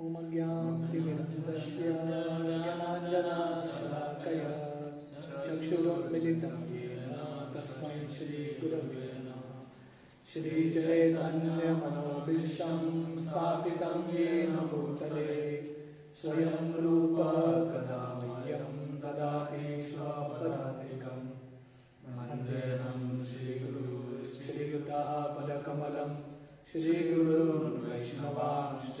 ॐ ज्ञानतिमिरन्दस्य चक्षुरुन्मिलितं तस्मै श्रीगुरवे नमः स्थापितं येन भूतले स्वयं रूप कदा मह्यं ददाति स्वपदातिकं वन्देऽहं श्रीगुरु श्रीयुतापदकमलं श्रीगुरुन् वैष्णवांश्च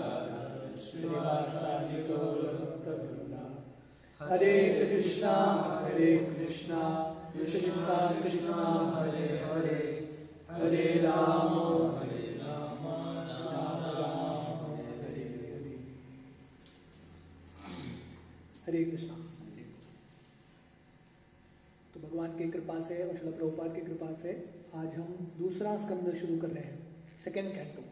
हरे कृष्णा हरे कृष्णा कृष्णा कृष्णा, हरे हरे हरे राम हरे राम राम राम हरे हरे हरे कृष्णा। तो भगवान की कृपा से और शिल प्रभुपाद की कृपा से, आज हम दूसरा स्कंद शुरू कर रहे हैं सेकेंड कैंटो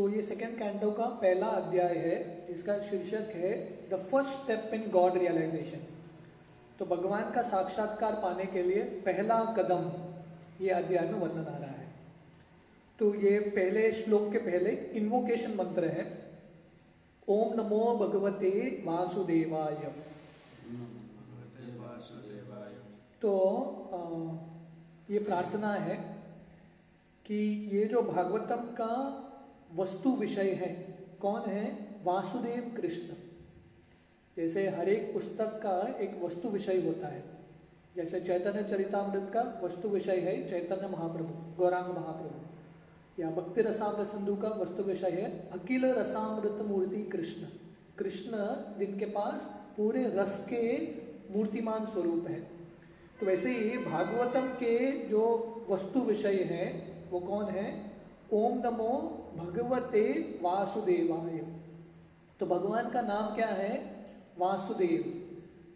तो ये सेकेंड कैंटो का पहला अध्याय है जिसका शीर्षक है the first step in God realisation तो भगवान का साक्षात्कार पाने के लिए पहला कदम ये अध्याय में वर्णन आ रहा है। तो ये पहले श्लोक के पहले इन्वोकेशन मंत्र है। ओम नमो भगवते वासुदेवाय। तो ये प्रार्थना है कि ये जो भागवतम का वस्तु विषय है। कौन है? वासुदेव कृष्ण। जैसे हर एक पुस्तक का एक वस्तु विषय होता है। जैसे चैतन्य चरितामृत का वस्तु विषय है, चैतन्य महाप्रभु, गौरांग महाप्रभु। या भक्ति रसामृत सिंधु का वस्तु विषय है, अखिल रसामृत मूर्ति कृष्ण। कृष्ण जिनके पास पूरे रस के मूर्तिमान स्वरूप है। तो वैसे ही भागवतम के जो वस्तु विषय है, वो कौन है? ओम नमो भगवते वासुदेवाय। तो भगवान का नाम क्या है? वासुदेव।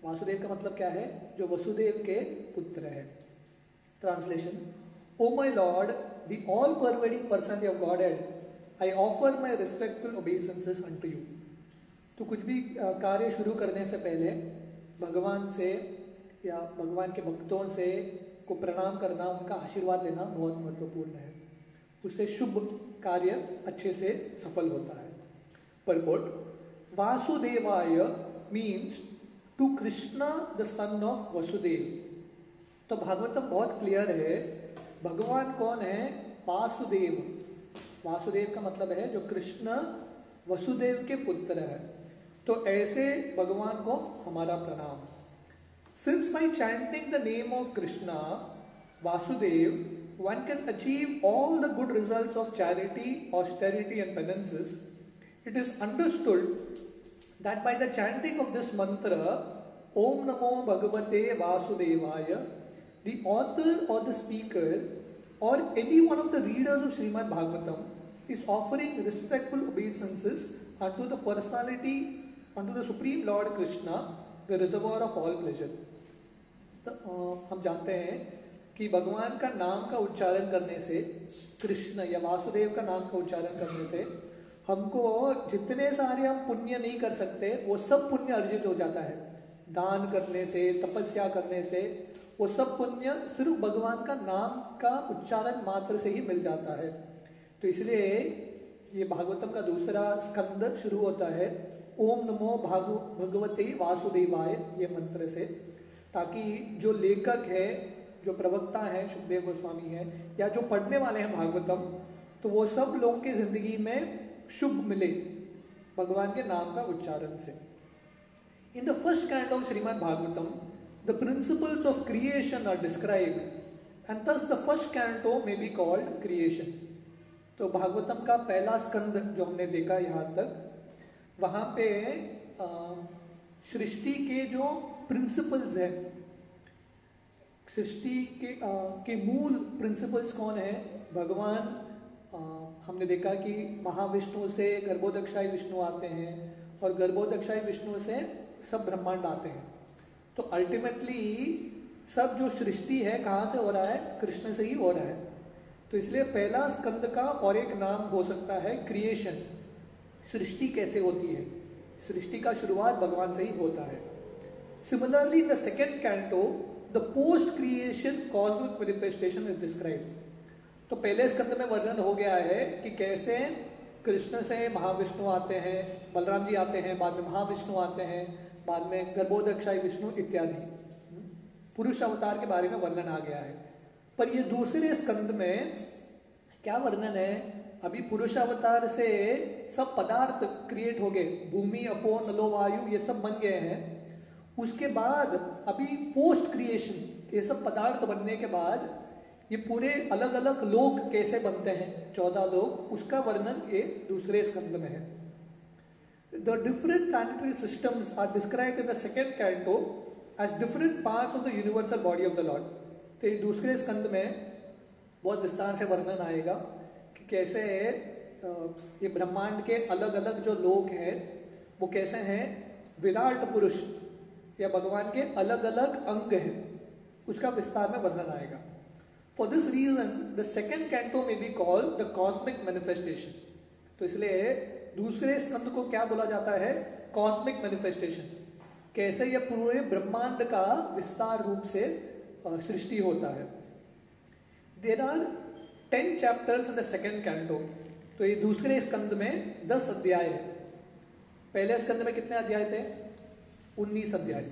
वासुदेव का मतलब क्या है? जो वसुदेव के पुत्र है। Translation O my Lord the all pervading person of God and I offer my respectful obeisances to you तो कुछ भी कार्य शुरू करने से पहले भगवान से या भगवान के भक्तों से को प्रणाम करना, उनका आशीर्वाद लेना बहुत महत्वपूर्ण है। उससे शुभ कार्य अच्छे से सफल होता है। परपोट वासुदेवाय means to Krishna the son of Vasudev तो भागवतम बहुत क्लियर है भगवान कौन है? वासुदेव। वासुदेव का मतलब है जो कृष्ण वसुदेव के पुत्र है। तो ऐसे भगवान को हमारा प्रणाम। Since by chanting the name of Krishna Vasudev, one can achieve all the good results of charity, austerity, and penances, it is understood that by the chanting of this mantra, Om Namo Bhagavate Vasudevaya, the author or the speaker or any one of the readers of Srimad Bhagavatam is offering respectful obeisances unto the personality, unto the Supreme Lord Krishna, the reservoir of all pleasure. तो हम जानते हैं कि भगवान का नाम का उच्चारण करने से, कृष्ण या वासुदेव का नाम का उच्चारण करने से, हमको जितने सारे हम पुण्य नहीं कर सकते, वो सब पुण्य अर्जित हो जाता है। दान करने से, तपस्या करने से, वो सब पुण्य सिर्फ़ भगवान का नाम का उच्चारण मात्र से ही मिल जाता है। तो इसलिए ये भागवतम का दूसरा स्कंद शुरू होता है, ओम नमो भागु, भगवते वासुदेवाय, ये मंत्र से। ताकि जो लेखक है जो प्रवक्ता है सुखदेव गोस्वामी है, या जो पढ़ने वाले हैं भागवतम तो वो सब लोगों की ज़िंदगी में शुभ मिले भगवान के नाम का उच्चारण से। In the first kind of Shrimad Bhagavatam the principles of creation are describe and this the first canto may be called creation तो भागवतम का पहला स्कंद जो हमने देखा यहाँ तक, वहाँ पे सृष्टि के जो प्रिंसिपल्स है सृष्टि के आ, के मूल प्रिंसिपल्स कौन है? भगवान आ, हमने देखा कि महाविष्णु से गर्भोदक्षाई विष्णु आते हैं और गर्भोदक्षाई विष्णु से सब ब्रह्मांड आते हैं। तो अल्टीमेटली सब जो सृष्टि है कहाँ से हो रहा है? कृष्ण से ही हो रहा है। तो इसलिए पहला स्कंद का और एक नाम हो सकता है क्रिएशन सृष्टि कैसे होती है? सृष्टि का शुरुआत भगवान से ही होता है। Similarly the second canto the post creation cosmic manifestation is describe तो पहले स्कंद में वर्णन हो गया है कि कैसे कृष्ण से महाविष्णु आते हैं, बलराम जी आते हैं, बाद में महाविष्णु आते हैं, बाद में गर्भोदक्षाई विष्णु इत्यादि। पुरुष अवतार के बारे में वर्णन आ गया है। पर ये दूसरे स्कंद में क्या वर्णन है? अभी पुरुष अवतार से सब पदार्थ क्रिएट हो गए। भूमि, अपो, नलो, वायु, ये सब बन गए हैं। उसके बाद अभी पोस्ट क्रिएशन ये सब पदार्थ बनने के बाद, ये पूरे अलग अलग लोग कैसे बनते हैं? चौदह लोग उसका वर्णन ये दूसरे स्कंद में है। The different planetary systems are describe in the second canto as different parts of the universal body of the Lord तो ये दूसरे स्कंद में बहुत विस्तार से वर्णन आएगा कि कैसे ये ब्रह्मांड के अलग अलग जो लोग हैं, वो कैसे हैं? विराट पुरुष या भगवान के अलग अलग अंग हैं, उसका विस्तार में वर्णन आएगा। For this reason the second canto may be call the cosmic manifestation तो इसलिए दूसरे स्कंद को क्या बोला जाता है? कॉस्मिक मैनिफेस्टेशन कैसे यह पूरे ब्रह्मांड का विस्तार रूप से सृष्टि होता है। There are ten chapters in the second canto तो ये दूसरे स्कंद में दस अध्याय है। पहले स्कंद में कितने अध्याय थे? उन्नीस अध्याय।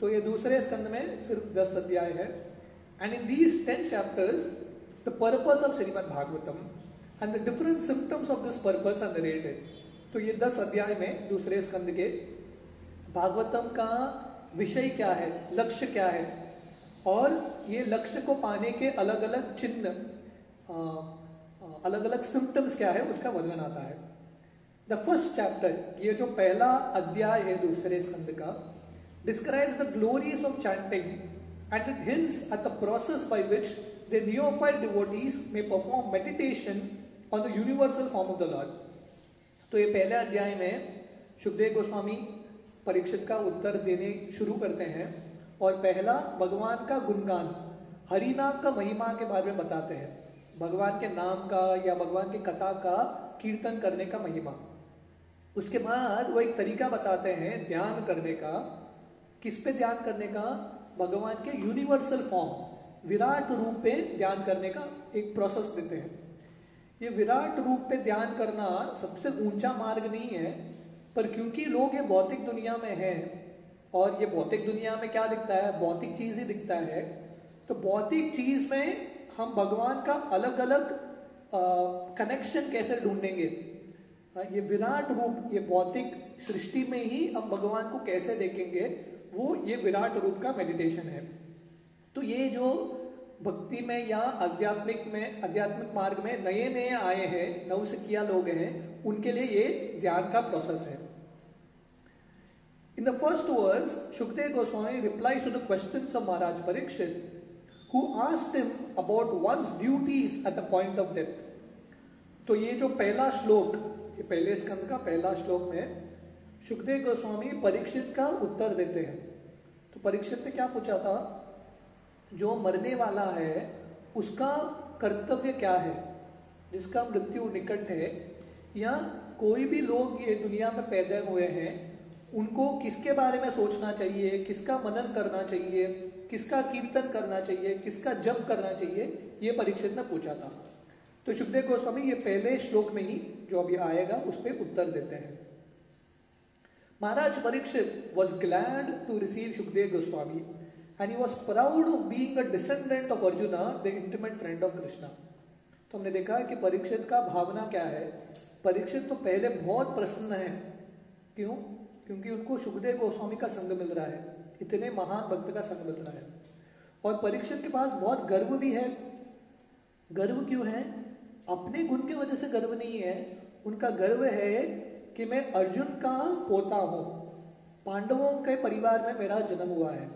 तो ये दूसरे स्कंद में सिर्फ़ दस अध्याय है। And in these ten chapters the purpose of Shrimad Bhagavatam and the different symptoms of this purpose are narrated तो ये दस अध्याय में दूसरे स्कंद के भागवतम का विषय क्या है, लक्ष्य क्या है? और ये लक्ष्य को पाने के अलग अलग चिन्ह अलग अलग सिम्टम्स क्या है, उसका वर्णन आता है। द फ़र्स्ट चैप्टर ये जो पहला अध्याय है दूसरे स्कंद का describes the glories of chanting and it hints at the process by which the neophyte devotees may perform meditation on the universal form of the Lord तो ये पहले अध्याय में सुखदेव गोस्वामी परीक्षित का उत्तर देने शुरू करते हैं और पहला भगवान का गुणगान हरिनाम का महिमा के बारे में बताते हैं। भगवान के नाम का या भगवान की कथा का कीर्तन करने का महिमा। उसके बाद वो एक तरीका बताते हैं ध्यान करने का। किस पे ध्यान करने का? भगवान के यूनिवर्सल फॉर्म विराट रूप पे ध्यान करने का एक प्रोसेस देते हैं। ये विराट रूप पे ध्यान करना सबसे ऊँचा मार्ग नहीं है, पर क्योंकि लोग ये भौतिक दुनिया में हैं और ये भौतिक दुनिया में क्या दिखता है? भौतिक चीज़ ही दिखता है। तो भौतिक चीज़ में हम भगवान का अलग अलग कनेक्शन कैसे ढूंढेंगे? ये विराट रूप, ये भौतिक सृष्टि में ही हम भगवान को कैसे देखेंगे, वो ये विराट रूप का मेडिटेशन है तो ये जो भक्ति में या आध्यात्मिक में, आध्यात्मिक मार्ग में नए नए आए हैं नवसिकिया लोग हैं, उनके लिए ये ध्यान का प्रोसेस है in the first words Sukhdev Goswami reply to the questions of Maharaj Parikshit who asked him about one's duties at the point of death. तो ये जो पहला श्लोक ये पहले स्कंद का पहला श्लोक में सुखदेव गोस्वामी परीक्षित का उत्तर देते हैं। तो परीक्षित ने क्या पूछा था? जो मरने वाला है, उसका कर्तव्य क्या है? जिसका मृत्यु निकट है, या कोई भी लोग ये दुनिया में पैदा हुए हैं, उनको किसके बारे में सोचना चाहिए? किसका मनन करना चाहिए? किसका कीर्तन करना चाहिए? किसका जप करना चाहिए? ये परीक्षित ने पूछा था। तो सुखदेव गोस्वामी ये पहले श्लोक में ही जो अभी आएगा उस पर उत्तर देते हैं। Maharaj Parikshit was glad to receive Sukhdev Goswami he was proud of being a descendant of Arjuna, the intimate friend of Krishna. तो हमने देखा कि परीक्षित का भावना क्या है? परीक्षित तो पहले बहुत प्रसन्न है। क्यों? क्योंकि उनको सुखदेव गोस्वामी का संग मिल रहा है। इतने महान भक्त का संग मिल रहा है। और परीक्षित के पास बहुत गर्व भी है। गर्व क्यों है? अपने गुण की वजह से गर्व नहीं है, उनका गर्व है कि मैं अर्जुन का पोता हूँ। पांडवों के परिवार में मेरा जन्म हुआ है।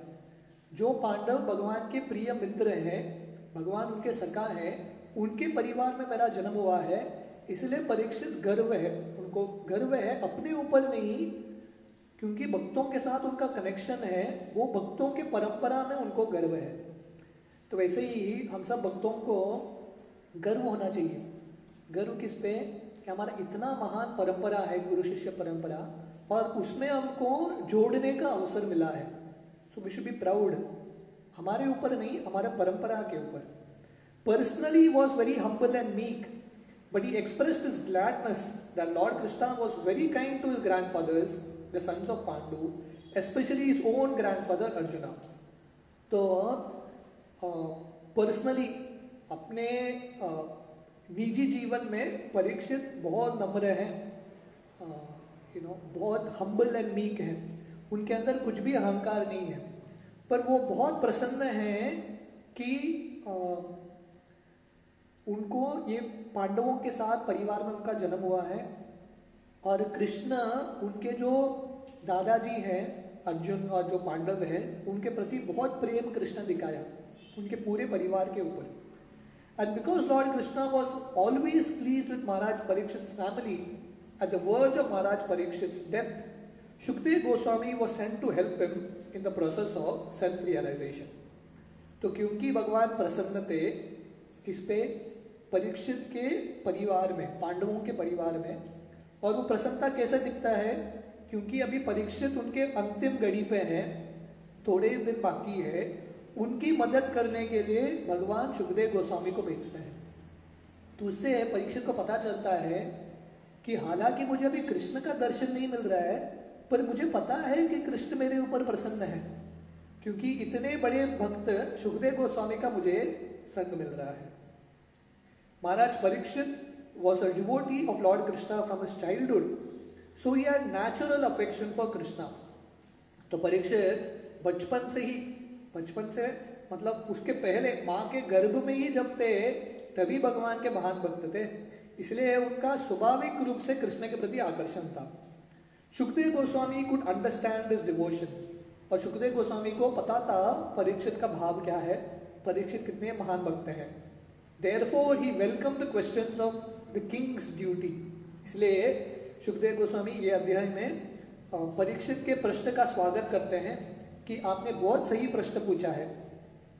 जो पांडव भगवान के प्रिय मित्र हैं, भगवान उनके सका हैं, उनके परिवार में मेरा जन्म हुआ है, इसलिए परीक्षित गर्व है। उनको गर्व है अपने ऊपर नहीं, क्योंकि भक्तों के साथ उनका कनेक्शन है, वो भक्तों के परंपरा में उनको गर्व है। तो वैसे ही हम सब भक्तों को गर्व होना चाहिए। गर्व किस पे? कि हमारा इतना महान परंपरा है गुरु शिष्य परंपरा और उसमें हमको जोड़ने का अवसर मिला है। So we should be proud हमारे ऊपर नहीं हमारे परंपरा के ऊपर। Personally was very humble and meek but he expressed is gladness that Lord Krishna was very kind to his grandfathers the sons of Pandu especially his own grandfather Arjuna तो personally uh, अपने निजी जीवन में परीक्षित बहुत नम्र हैं you know बहुत humble and meek हैं। उनके अंदर कुछ भी अहंकार नहीं है। पर वो बहुत प्रसन्न हैं कि uh, उनको ये पांडवों के साथ परिवार में उनका जन्म हुआ है और कृष्ण उनके जो दादाजी हैं अर्जुन और जो पांडव हैं उनके प्रति बहुत प्रेम कृष्ण दिखाया उनके पूरे परिवार के ऊपर। Because Lord Krishna was always please with Maharaj Parikshit family at the verge of Maharaj Parikshit death Sukhdev Goswami was sent to help him in the process of self realisation तो क्योंकि भगवान प्रसन्न थे किस पे परीक्षित के परिवार में, पांडवों के परिवार में, और वो प्रसन्नता कैसे दिखता है? क्योंकि अभी परीक्षित उनके अंतिम घड़ी पे हैं, थोड़े दिन बाकी है उनकी मदद करने के लिए भगवान सुखदेव गोस्वामी को भेजते हैं। तो उससे परीक्षित को पता चलता है कि हालाँकि मुझे अभी कृष्ण का दर्शन नहीं मिल रहा है, पर मुझे पता है कि कृष्ण मेरे ऊपर प्रसन्न है, क्योंकि इतने बड़े भक्त सुखदेव गोस्वामी का मुझे संग मिल रहा है। Maharaj Parikshit was a devotee of Lord Krishna from his childhood so he had natural affection for Krishna तो परीक्षित बचपन से ही बचपन से मतलब उसके पहले माँ के गर्भ में ही जब थे, तभी भगवान के महान भक्त थे। इसलिए उनका स्वाभाविक रूप से कृष्ण के प्रति आकर्षण था। Sukhdev Goswami could understand this devotion और सुखदेव गोस्वामी को पता था, परीक्षित का भाव क्या है, परीक्षित कितने महान भक्त हैं। Therefore he welcome the question of the king's duty इसलिए सुखदेव गोस्वामी ये अध्याय में परीक्षित के प्रश्न का स्वागत करते हैं। कि आपने बहुत सही प्रश्न पूछा है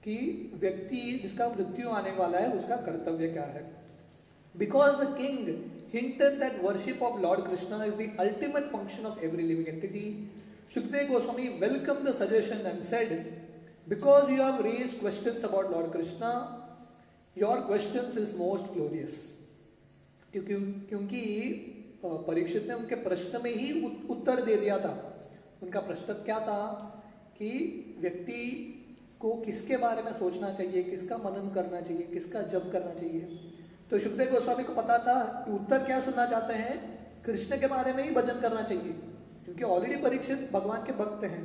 कि व्यक्ति जिसका मृत्यु आने वाला है, उसका कर्तव्य क्या है? Because the king hinted that worship of Lord Krishna is the ultimate function of every living entity Sukhdev Goswami welcome the suggestion and said because you have raise question about Lord Krishna your question is most glorious क्योंकि परीक्षित ने उनके प्रश्न में ही उत्तर दे दिया था। उनका प्रश्न क्या था? कि व्यक्ति को किसके बारे में सोचना चाहिए, किसका मनन करना चाहिए, किसका जप करना चाहिए। तो सुखदेव गोस्वामी को पता था कि उत्तर क्या सुनना चाहते हैं, कृष्ण के बारे में ही भजन करना चाहिए, क्योंकि ऑलरेडी परीक्षित भगवान के भक्त हैं।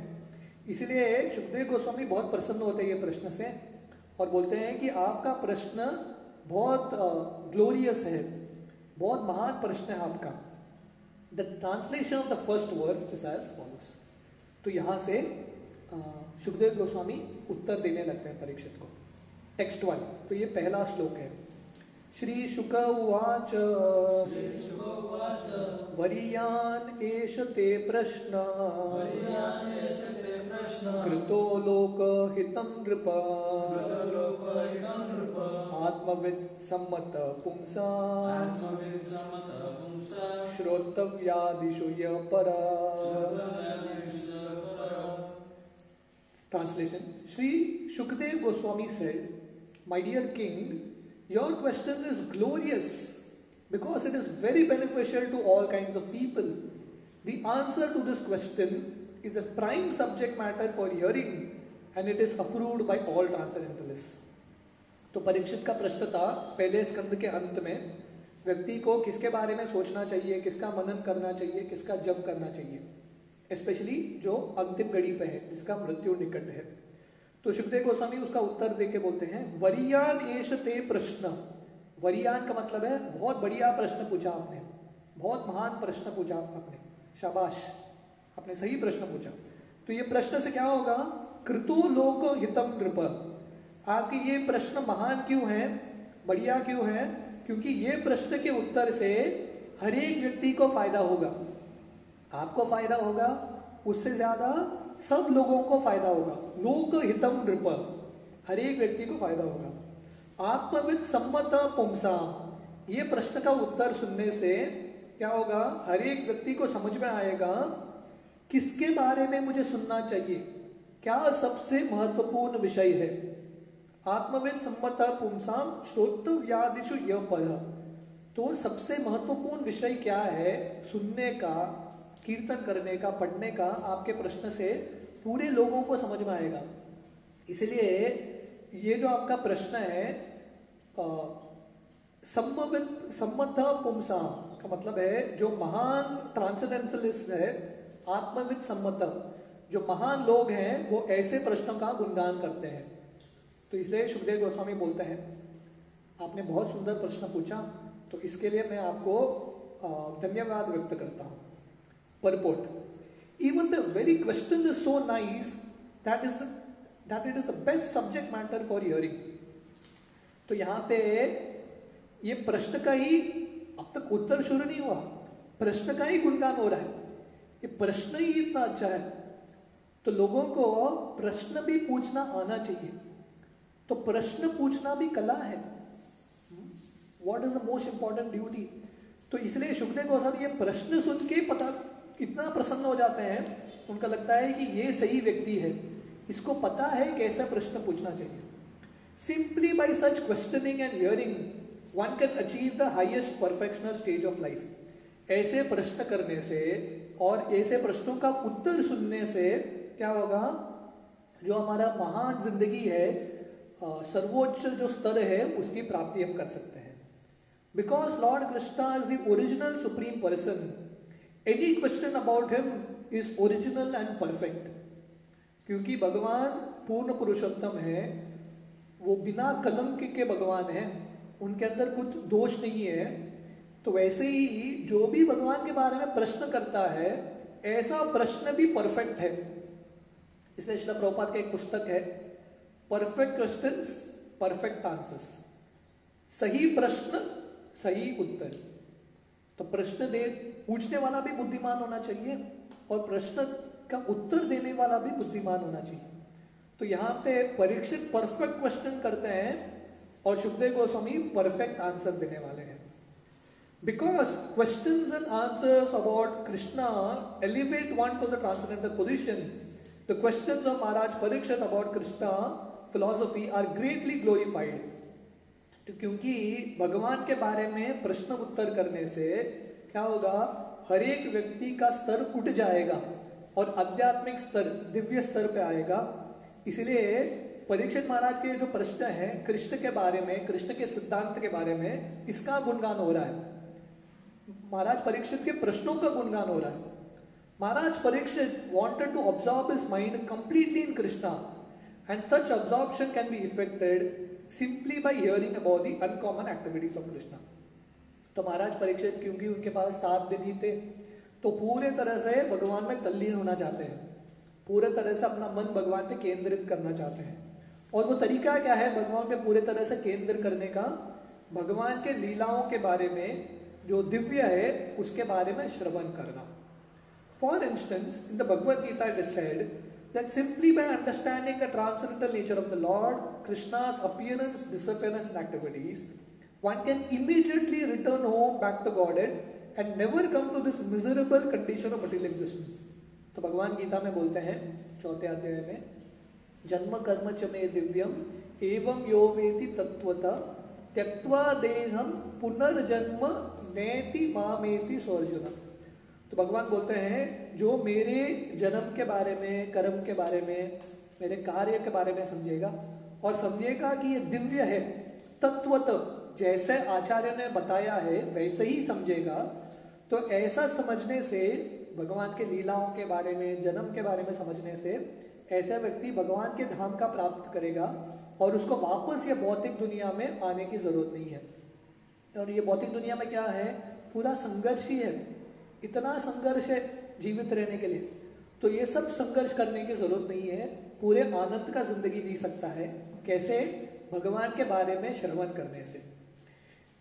इसलिए सुखदेव गोस्वामी बहुत प्रसन्न होते हैं ये प्रश्न से और बोलते हैं कि आपका प्रश्न बहुत ग्लोरियस है, बहुत महान प्रश्न है आपका। The translation of the first word is as follows तो यहाँ से सुखदेव गोस्वामी उत्तर देने लगते हैं परीक्षित को। टेक्स्ट वन तो ये पहला श्लोक है। श्री शुक उवाच। वरीयान एष ते प्रश्न। कृतो लोक लोकहितं नृप। आत्मविद सम्मत पुंसा। श्रोतव्यादिषु य परा। Translation Sri Shukdev Goswami said, My dear king, your question is glorious because it is very beneficial to all kinds of people. The answer to this question is the prime subject matter for hearing and it is approved by all transcendentalist तो परीक्षित का प्रश्न था पहले स्कंद के अंत में व्यक्ति को किसके बारे में सोचना चाहिए किसका मनन करना चाहिए किसका जप करना चाहिए स्पेशली जो अंतिम घड़ी पे है, जिसका मृत्यु निकट है। तो सुखदेव गोस्वामी उसका उत्तर दे के बोलते हैं, वरियान एश ते प्रश्न। वरियान का मतलब है, बहुत बढ़िया प्रश्न पूछा आपने। बहुत महान प्रश्न पूछा आपने। शाबाश। आपने सही प्रश्न पूछा। तो ये प्रश्न से क्या होगा? कृतो लोक हितम नृप। आपके ये प्रश्न महान क्यों है? बढ़िया क्यों है? क्योंकि ये प्रश्न के उत्तर से हर एक व्यक्ति को फ़ायदा होगा। आपको फ़ायदा होगा, उससे ज़्यादा सब लोगों को फ़ायदा होगा। लोक हितम नृप हर एक व्यक्ति को फ़ायदा होगा। आत्मविद सम्मत पुमसा ये प्रश्न का उत्तर सुनने से क्या होगा? हर एक व्यक्ति को समझ में आएगा, किसके बारे में मुझे सुनना चाहिए? क्या सबसे महत्वपूर्ण विषय है? आत्मविद सम्मत पुमसाम श्रोतव्यादिशु यह पद। तो सबसे महत्वपूर्ण विषय क्या है? सुनने का कीर्तन करने का, पढ़ने का आपके प्रश्न से पूरे लोगों को समझ में आएगा। इसलिए ये जो आपका प्रश्न है सम्मत पुमसा का मतलब है जो महान ट्रांसेंडेंटलिस्ट है, आत्मविद सम्मत, जो महान लोग हैं, वो ऐसे प्रश्नों का गुणगान करते हैं। तो इसलिए सुखदेव गोस्वामी बोलते हैं, आपने बहुत सुंदर प्रश्न पूछा तो इसके लिए मैं आपको धन्यवाद व्यक्त करता हूँ। Purport even the very question is so nice that is that it is the best subject matter for hearing तो यहाँ पे ये प्रश्न का ही अब तक उत्तर शुरू नहीं हुआ। प्रश्न का ही गुणगान हो रहा है। ये प्रश्न ही इतना अच्छा है। तो लोगों को प्रश्न भी पूछना आना चाहिए। तो प्रश्न पूछना भी कला है। What is the most important duty तो इसलिए सुखदेव गोस्वामी ये प्रश्न सुन के पता इतना प्रसन्न हो जाते हैं, उनका लगता है कि ये सही व्यक्ति है। इसको पता है कैसा प्रश्न पूछना चाहिए। Simply by such questioning and hearing one can achieve the highest perfectional stage of life ऐसे प्रश्न करने से और ऐसे प्रश्नों का उत्तर सुनने से क्या होगा? जो हमारा महान ज़िंदगी है सर्वोच्च जो स्तर है, उसकी प्राप्ति हम कर सकते हैं। Because Lord Krishna is the original supreme person any question about him is original and perfect क्योंकि भगवान पूर्ण पुरुषोत्तम है वो बिना कलम के, भगवान है उनके अंदर कुछ दोष नहीं है। तो वैसे ही जो भी भगवान के बारे में प्रश्न करता है ऐसा प्रश्न भी परफेक्ट है। इसलिए श्री प्रभुपात का एक पुस्तक है परफेक्ट क्वेश्चन परफेक्ट आंसर्स सही प्रश्न सही उत्तर। तो प्रश्न दे, पूछने वाला भी बुद्धिमान होना चाहिए और प्रश्न का उत्तर देने वाला भी बुद्धिमान होना चाहिए। तो यहाँ पे परीक्षित परफेक्ट क्वेश्चन करते हैं और सुखदेव गोस्वामी परफेक्ट आंसर देने वाले हैं। Because question and answers about Krishna elevate one to the transcendental position the question of Maharaj Parikshit about Krishna philosophy are greatly glorified तो क्योंकि भगवान के बारे में प्रश्न उत्तर करने से क्या होगा? हर एक व्यक्ति का स्तर उठ जाएगा और आध्यात्मिक स्तर, दिव्य स्तर पे आएगा। इसलिए परीक्षित महाराज के जो प्रश्न है, कृष्ण के बारे में, कृष्ण के सिद्धांत के बारे में, इसका गुणगान हो रहा है। महाराज परीक्षित के प्रश्नों का गुणगान हो रहा है। Maharaj Parikshit wanted to absorb his mind completely in Krishna and such absorption can be effected simply by hearing about the uncommon activities of Krishna तो महाराज परीक्षित क्योंकि उनके पास सात दिन ही थे तो पूरे तरह से भगवान में तल्लीन होना चाहते हैं। पूरे तरह से अपना मन भगवान पे केंद्रित करना चाहते हैं। और वो तरीका क्या है भगवान पे पूरे तरह से केंद्र करने का? भगवान के लीलाओं के बारे में, जो दिव्य है, उसके बारे में श्रवण करना। For instance in the Bhagavad Gita it said that simply by understanding the transcendental nature of the Lord, Krishna's appearance, disappearance, and activities, one can immediately return home back to Godhead and never come to this miserable condition of material existence. तो भगवान गीता में बोलते हैं चौथे अध्याय में जन्म कर्म च मे दिव्यम एवं यो वेति तत्वता त्यक्वा देहम पुनर्जन्म नेति मामेति स्वर्जुन तो भगवान बोलते हैं जो मेरे जन्म के बारे में, कर्म के बारे में, मेरे कार्य के बारे में समझेगा और समझेगा कि ये दिव्य है, तत्वत। जैसे आचार्य ने बताया है, वैसे ही समझेगा। तो ऐसा समझने से, भगवान के लीलाओं के बारे में, जन्म के बारे में समझने से, ऐसा व्यक्ति भगवान के धाम का प्राप्त करेगा और उसको वापस ये भौतिक दुनिया में आने की ज़रूरत नहीं है। और ये भौतिक दुनिया में क्या है? पूरा संघर्ष ही है। इतना संघर्ष है जीवित रहने के लिए। तो ये सब संघर्ष करने की ज़रूरत नहीं है। पूरे आनंद का ज़िंदगी जी सकता है। कैसे? भगवान के बारे में श्रवण करने से।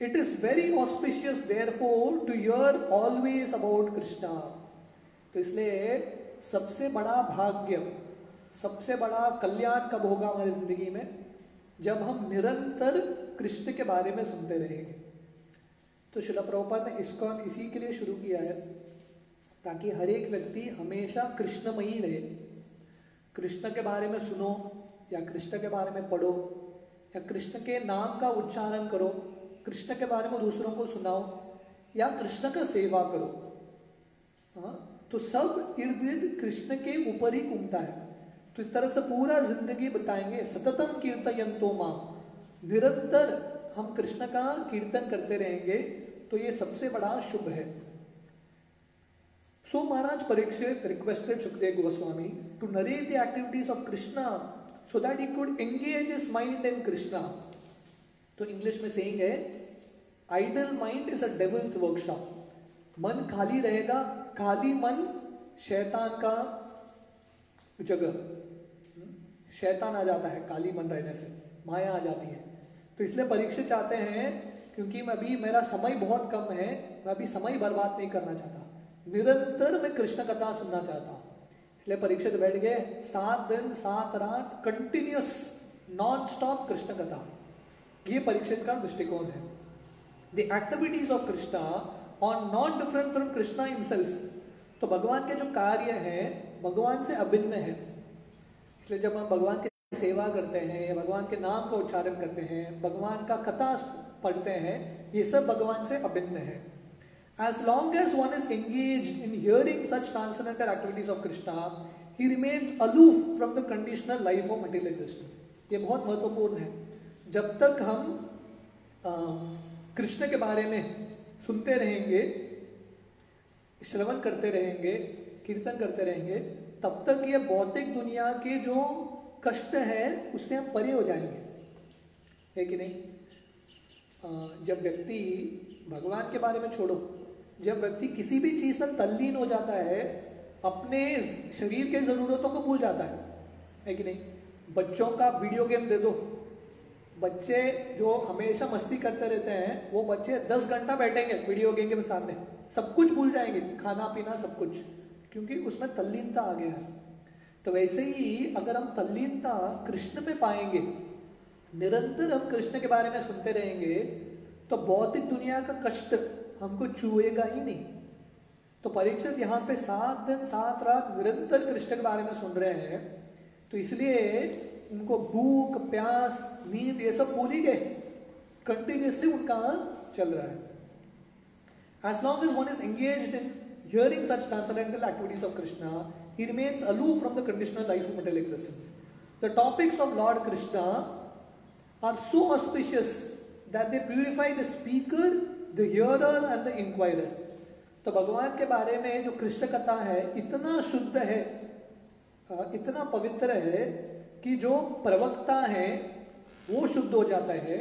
It is very auspicious therefore to hear always about Krishna तो इसलिए सबसे बड़ा भाग्य, सबसे बड़ा कल्याण कब होगा हमारी ज़िंदगी में? जब हम निरंतर कृष्ण के बारे में सुनते रहेंगे। तो शिला प्रभुपाद ने इसको इसी के लिए शुरू किया है। ताकि हर एक व्यक्ति हमेशा कृष्णमयी रहे। कृष्ण के बारे में सुनो, या कृष्ण के बारे में पढ़ो, या कृष्ण के नाम का उच्चारण करो, कृष्ण के बारे में दूसरों को सुनाओ, या कृष्ण का सेवा करो। हाँ तो सब इर्द गिर्द कृष्ण के ऊपर ही घूमता है। तो इस तरह से पूरा ज़िंदगी बताएँगे। सततम कीर्तयंतो माँ निरंतर हम कृष्ण का कीर्तन करते रहेंगे तो ये सबसे बड़ा शुभ है। So Maharaj Parikshit requested Sukhdev Goswami to narrate the activities of Krishna so that he could engage is mind in Krishna तो इंग्लिश में सेइंग है idle mind is a devil's workshop मन खाली रहेगा, खाली मन शैतान का जगह शैतान आ जाता है काली मन रहने से, माया आ जाती है. तो इसलिए परीक्षित चाहते हैं, क्योंकि मैं अभी, मेरा समय बहुत कम है, मैं अभी समय बर्बाद नहीं करना चाहता। निरंतर मैं कृष्ण कथा सुनना चाहता हूँ। इसलिए परीक्षित बैठ गए। सात दिन, सात रात कंटिन्यूस नॉन स्टॉप कृष्ण कथा। ये परीक्षित का दृष्टिकोण है। The activities of Krishna are not different from Krishna himself तो भगवान के जो कार्य है, भगवान से अभिन्न है। इसलिए जब हम भगवान की सेवा करते हैं या भगवान के नाम का उच्चारण करते हैं, भगवान का कथा पढ़ते हैं, ये सब भगवान से अभिन्न है। As long as one is engage in hearing such transcendental activities of Krishna he remains aloof from the conditional life of material existence ये बहुत महत्वपूर्ण है। जब तक हम कृष्ण के बारे में सुनते रहेंगे, श्रवण करते रहेंगे, कीर्तन करते रहेंगे, तब तक ये भौतिक दुनिया के जो कष्ट है, उससे हम परे हो जाएँगे। है कि नहीं? जब व्यक्ति भगवान के बारे में छोड़ो जब व्यक्ति किसी भी चीज़ में तल्लीन हो जाता है, अपने शरीर के जरूरतों को भूल जाता है। है कि नहीं? बच्चों का वीडियो गेम दे दो। बच्चे जो हमेशा मस्ती करते रहते हैं, वो बच्चे दस घंटा बैठेंगे वीडियो गेम के सामने। सब कुछ भूल जाएँगे। खाना पीना सब कुछ। क्योंकि उसमें तल्लीनता आ गया है। तो वैसे ही अगर हम तल्लीनता कृष्ण में पाएँगे, निरंतर हम कृष्ण के बारे में सुनते रहेंगे तो भौतिक दुनिया का कष्ट हमको छुएगा ही नहीं। तो परीक्षित यहाँ पे सात दिन सात रात निरंतर कृष्ण के बारे में सुन रहे हैं। तो इसलिए उनको भूख प्यास नींद ये सब भूल ही गए कंटिन्यूसली उनका चल रहा है। As long as one is engage in hearing such transcendental activities of Krishna he remains aloof from the conditional life of material existence. The topics of Lord Krishna are so auspicious that they purify the speaker, the hearer and the inquirer. तो भगवान के बारे में जो कृष्ण कथा है, इतना शुद्ध है इतना पवित्र है कि जो प्रवक्ता है, वो शुद्ध हो जाता है,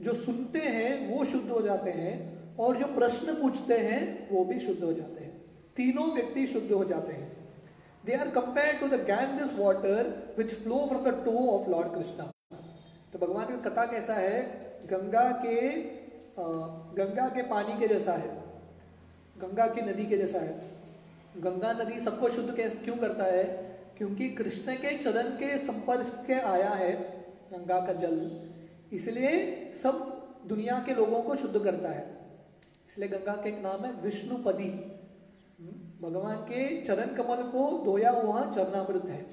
जो सुनते हैं, वो शुद्ध हो जाते हैं, और जो प्रश्न पूछते हैं, वो भी शुद्ध हो जाते हैं। तीनों व्यक्ति शुद्ध हो जाते हैं। They are compare to the Ganges water which flow from the toe of Lord Krishna तो भगवान की कथा कैसा है? गंगा के गंगा के पानी के जैसा है। गंगा की नदी के जैसा है। गंगा नदी सबको शुद्ध क्यों करता है? क्योंकि कृष्ण के चरण के संपर्क के आया है गंगा का जल। इसलिए सब दुनिया के लोगों को शुद्ध करता है। इसलिए गंगा का एक नाम है विष्णुपदी। भगवान के चरण कमल को धोया हुआ चरणामृत है।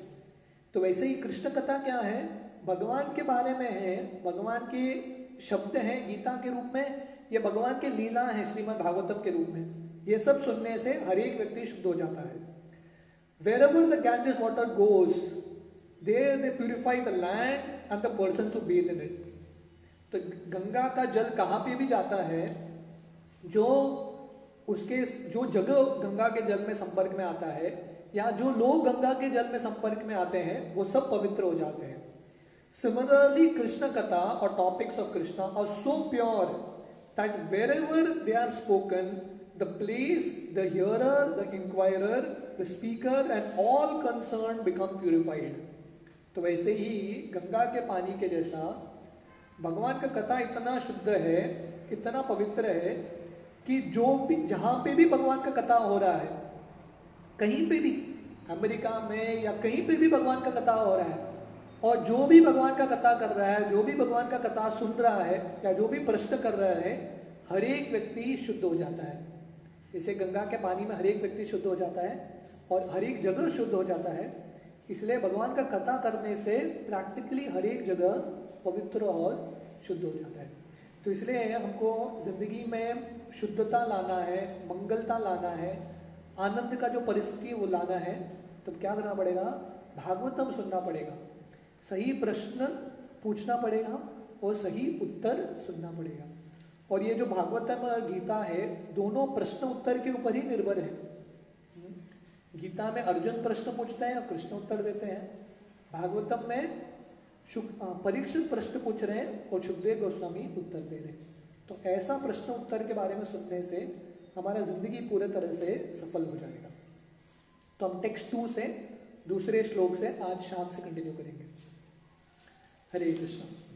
तो वैसे ही कृष्ण कथा क्या है? भगवान के बारे में है। भगवान के शब्द हैं गीता के रूप में, ये भगवान के लीला है श्रीमद भागवतम के रूप में। ये सब सुनने से हर एक व्यक्ति शुद्ध हो जाता है। Wherever the Ganges water goes there they purify the land and the person to bathe in it तो गंगा का जल कहाँ पे भी जाता है, जो उसके, जो जगह गंगा के जल में संपर्क में आता है, या जो लोग गंगा के जल में संपर्क में आते हैं, वो सब पवित्र हो जाते हैं। कृष्ण कथा और topics of Krishna are so pure that wherever they are spoken the place the hearer the inquirer the speaker and all concern become purified तो वैसे ही गंगा के पानी के जैसा भगवान का कथा इतना शुद्ध है, इतना पवित्र है कि जो भी, जहाँ पे भी भगवान का कथा हो रहा है, कहीं पे भी, अमेरिका में या कहीं पे भी भगवान का कथा हो रहा है और जो भी भगवान का कथा कर रहा है, जो भी भगवान का कथा सुन रहा है, या जो भी प्रश्न कर रहा है हर एक व्यक्ति शुद्ध हो जाता है। जैसे गंगा के पानी में हर एक व्यक्ति शुद्ध हो जाता है और हर एक जगह शुद्ध हो जाता है। इसलिए भगवान का कथा करने से प्रैक्टिकली हर एक जगह पवित्र और शुद्ध हो जाता है। तो इसलिए हमको ज़िंदगी में शुद्धता लाना है, मंगलता लाना है, आनंद का जो परिस्थिति वो लाना है। तो क्या करना पड़ेगा? भागवतम सुनना पड़ेगा। सही प्रश्न पूछना पड़ेगा और सही उत्तर सुनना पड़ेगा। और ये जो भागवतम और गीता है, दोनों प्रश्न उत्तर के ऊपर ही निर्भर है। गीता में अर्जुन प्रश्न पूछते हैं और कृष्ण उत्तर देते हैं। भागवतम में परीक्षित प्रश्न पूछ रहे हैं और सुखदेव गोस्वामी उत्तर दे रहे हैं। तो ऐसा प्रश्न उत्तर के बारे में सुनने से हमारा ज़िंदगी पूरे तरह से सफल हो जाएगा। तो हम टेक्स्ट टू से दूसरे श्लोक से आज शाम से कंटिन्यू करेंगे। हरे कृष्ण